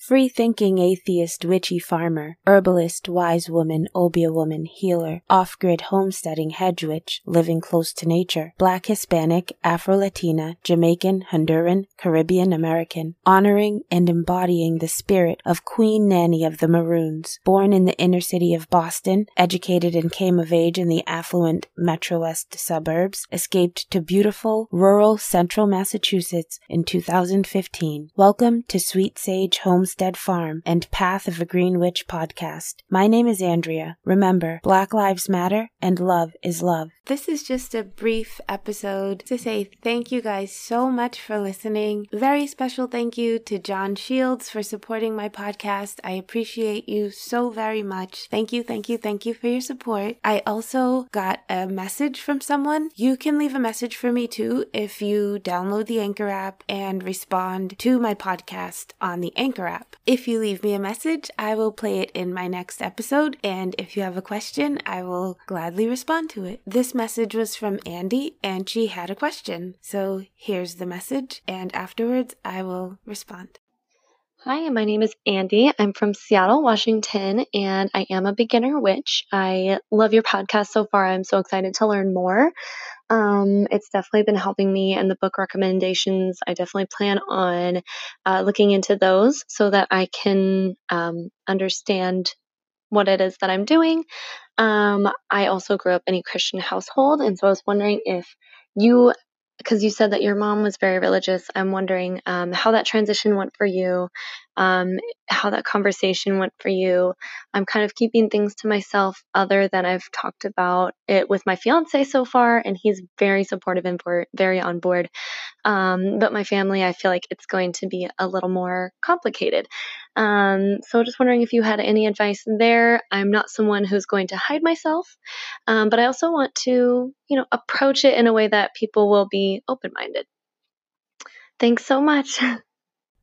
Free thinking atheist witchy farmer, herbalist wise woman obeah woman healer, off grid homesteading hedge witch, living close to nature, black Hispanic, Afro Latina, Jamaican, Honduran, Caribbean American, honoring and embodying the spirit of Queen Nanny of the Maroons, born in the inner city of Boston, educated and came of age in the affluent Metro West suburbs, escaped to beautiful rural central Massachusetts in 2015. Welcome to Sweet Sage Homes Homestead Farm and Path of a Green Witch podcast. My name is Andrea. Remember, Black Lives Matter and love is love. This is just a brief episode to say thank you guys so much for listening. Very special thank you to John Shields for supporting my podcast. I appreciate you so very much. Thank you, thank you, thank you for your support. I also got a message from someone. You can leave a message for me too if you download the Anchor app and respond to my podcast on the Anchor app app. If you leave me a message, I will play it in my next episode, and if you have a question, I will gladly respond to it. This message was from Andy, and she had a question. So here's the message, and afterwards, I will respond. Hi, my name is Andy. I'm from Seattle, Washington, and I am a beginner witch. I love your podcast so far. I'm so excited to learn more. Um, it's definitely been helping me, and the book recommendations, I definitely plan on uh, looking into those so that I can um, understand what it is that I'm doing. Um, I also grew up in a Christian household, and so I was wondering if you because you said that your mom was very religious, I'm wondering um, how that transition went for you, um, how that conversation went for you. I'm kind of keeping things to myself, other than I've talked about it with my fiance so far, and he's very supportive and very on board. Um, but my family, I feel like it's going to be a little more complicated. Um, so just wondering if you had any advice there. I'm not someone who's going to hide myself, um, but I also want to, you know, approach it in a way that people will be open minded. Thanks so much.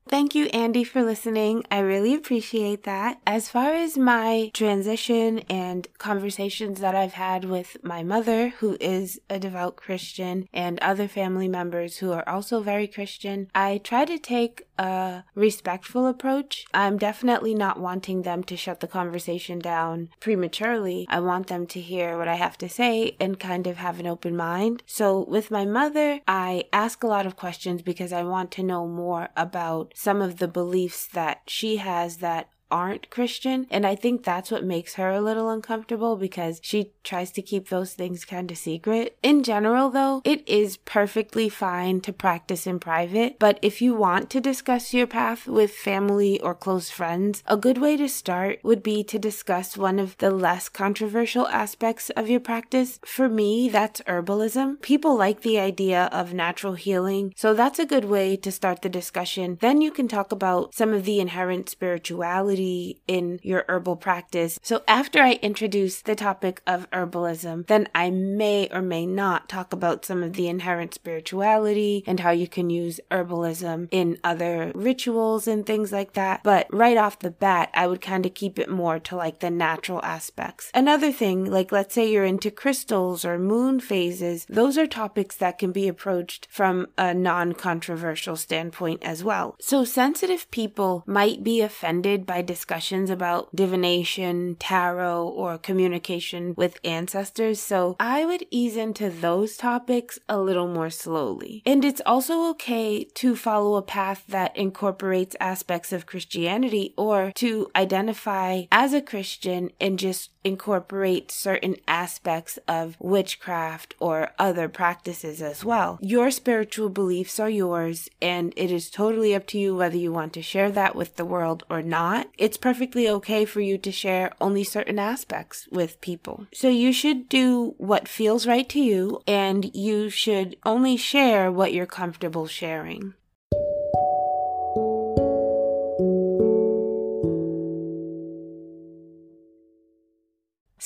Thank you, Andy, for listening. I really appreciate that. As far as my transition and conversations that I've had with my mother, who is a devout Christian, and other family members who are also very Christian, I try to take a respectful approach. I'm definitely not wanting them to shut the conversation down prematurely. I want them to hear what I have to say and kind of have an open mind. So, with my mother, I ask a lot of questions because I want to know more about some of the beliefs that she has that aren't Christian. And I think that's what makes her a little uncomfortable because she tries to keep those things kind of secret. In general, though, it is perfectly fine to practice in private. But if you want to discuss your path with family or close friends, a good way to start would be to discuss one of the less controversial aspects of your practice. For me, that's herbalism. People like the idea of natural healing, so that's a good way to start the discussion. Then you can talk about some of the inherent spirituality in your herbal practice. So after I introduce the topic of herbalism, then I may or may not talk about some of the inherent spirituality and how you can use herbalism in other rituals and things like that. But right off the bat, I would kind of keep it more to like the natural aspects. Another thing, like let's say you're into crystals or moon phases, those are topics that can be approached from a non controversial standpoint as well. So sensitive people might be offended by discussions about divination, tarot, or communication with ancestors, so I would ease into those topics a little more slowly. And it's also okay to follow a path that incorporates aspects of Christianity or to identify as a Christian and just incorporate certain aspects of witchcraft or other practices as well. Your spiritual beliefs are yours, and it is totally up to you whether you want to share that with the world or not. It's perfectly okay for you to share only certain aspects with people. So you should do what feels right to you, and you should only share what you're comfortable sharing.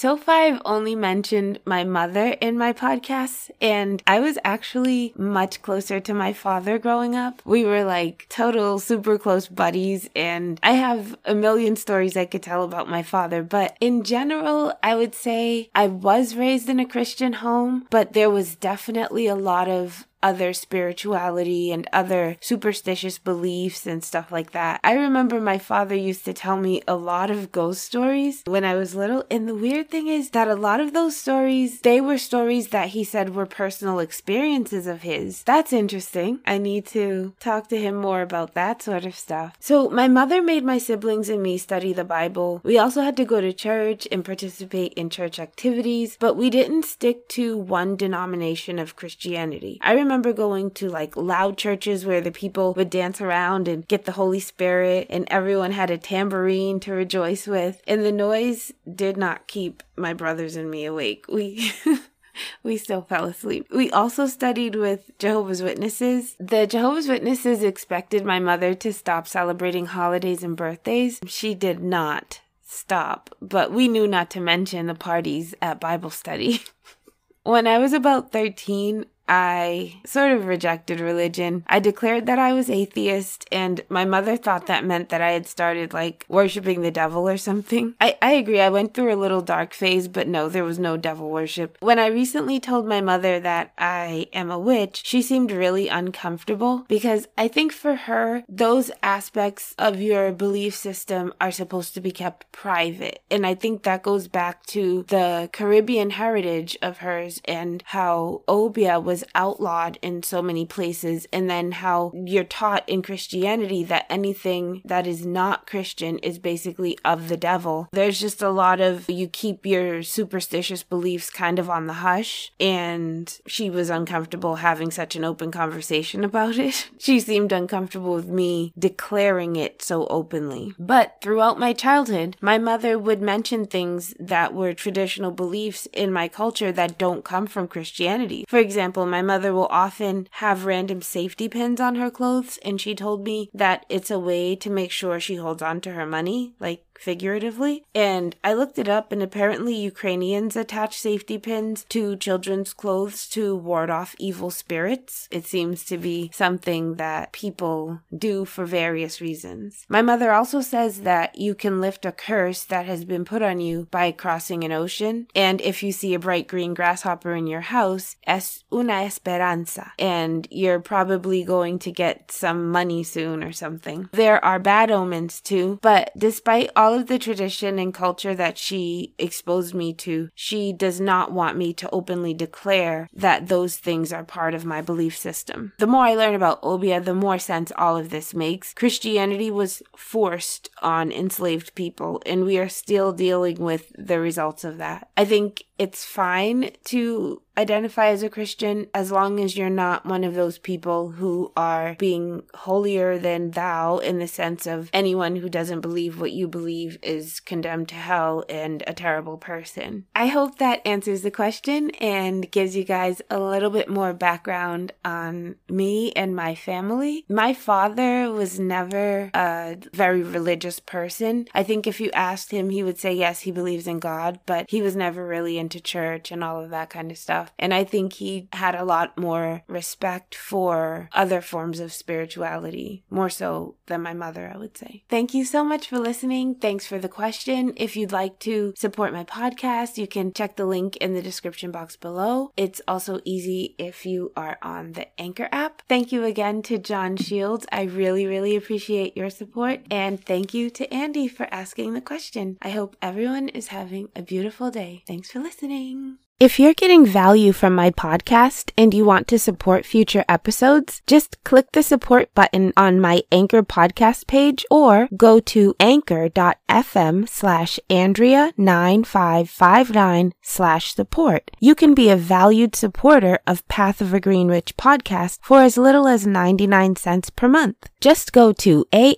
So far, I've only mentioned my mother in my podcasts, and I was actually much closer to my father growing up. We were like total super close buddies, and I have a million stories I could tell about my father. But in general, I would say I was raised in a Christian home, but there was definitely a lot of other spirituality and other superstitious beliefs and stuff like that. I remember my father used to tell me a lot of ghost stories when I was little. And the weird thing is that a lot of those stories, they were stories that he said were personal experiences of his. That's interesting. I need to talk to him more about that sort of stuff. So my mother made my siblings and me study the Bible. We also had to go to church and participate in church activities, but we didn't stick to one denomination of Christianity. I remember going to like loud churches where the people would dance around and get the Holy Spirit and everyone had a tambourine to rejoice with. And the noise did not keep my brothers and me awake. We we still fell asleep. We also studied with Jehovah's Witnesses. The Jehovah's Witnesses expected my mother to stop celebrating holidays and birthdays. She did not stop, but we knew not to mention the parties at Bible study. when I was about 13, I sort of rejected religion. I declared that I was atheist, and my mother thought that meant that I had started like worshiping the devil or something. I, I agree, I went through a little dark phase, but no, there was no devil worship. When I recently told my mother that I am a witch, she seemed really uncomfortable because I think for her, those aspects of your belief system are supposed to be kept private. And I think that goes back to the Caribbean heritage of hers and how Obeah was outlawed in so many places, and then how you're taught in Christianity that anything that is not Christian is basically of the devil. There's just a lot of you keep your superstitious beliefs kind of on the hush, and she was uncomfortable having such an open conversation about it. she seemed uncomfortable with me declaring it so openly. But throughout my childhood, my mother would mention things that were traditional beliefs in my culture that don't come from Christianity. For example, my mother will often have random safety pins on her clothes, and she told me that it's a way to make sure she holds on to her money, like figuratively. And I looked it up, and apparently, Ukrainians attach safety pins to children's clothes to ward off evil spirits. It seems to be something that people do for various reasons. My mother also says that you can lift a curse that has been put on you by crossing an ocean. And if you see a bright green grasshopper in your house, es una esperanza. And you're probably going to get some money soon or something. There are bad omens too, but despite all all of the tradition and culture that she exposed me to, she does not want me to openly declare that those things are part of my belief system. The more I learn about Obeah, the more sense all of this makes. Christianity was forced on enslaved people, and we are still dealing with the results of that. I think it's fine to identify as a Christian as long as you're not one of those people who are being holier than thou in the sense of anyone who doesn't believe what you believe is condemned to hell and a terrible person. I hope that answers the question and gives you guys a little bit more background on me and my family. My father was never a very religious person. I think if you asked him, he would say yes, he believes in God, but he was never really into church and all of that kind of stuff. And I think he had a lot more respect for other forms of spirituality, more so than my mother, I would say. Thank you so much for listening. Thanks for the question. If you'd like to support my podcast, you can check the link in the description box below. It's also easy if you are on the Anchor app. Thank you again to John Shields. I really, really appreciate your support. And thank you to Andy for asking the question. I hope everyone is having a beautiful day. Thanks for listening listening. If you're getting value from my podcast and you want to support future episodes, just click the support button on my Anchor podcast page or go to anchor.fm slash Andrea9559 slash support. You can be a valued supporter of Path of a Green Witch podcast for as little as 99 cents per month. Just go to anchor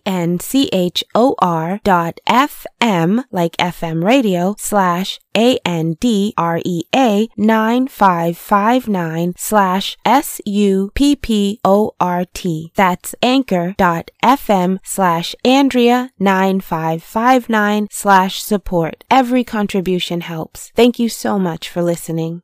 dot fm like FM radio slash A-N-D-R-E-A 9559 slash S-U-P-P-O-R-T. That's anchor.fm slash Andrea 9559 slash support. Every contribution helps. Thank you so much for listening.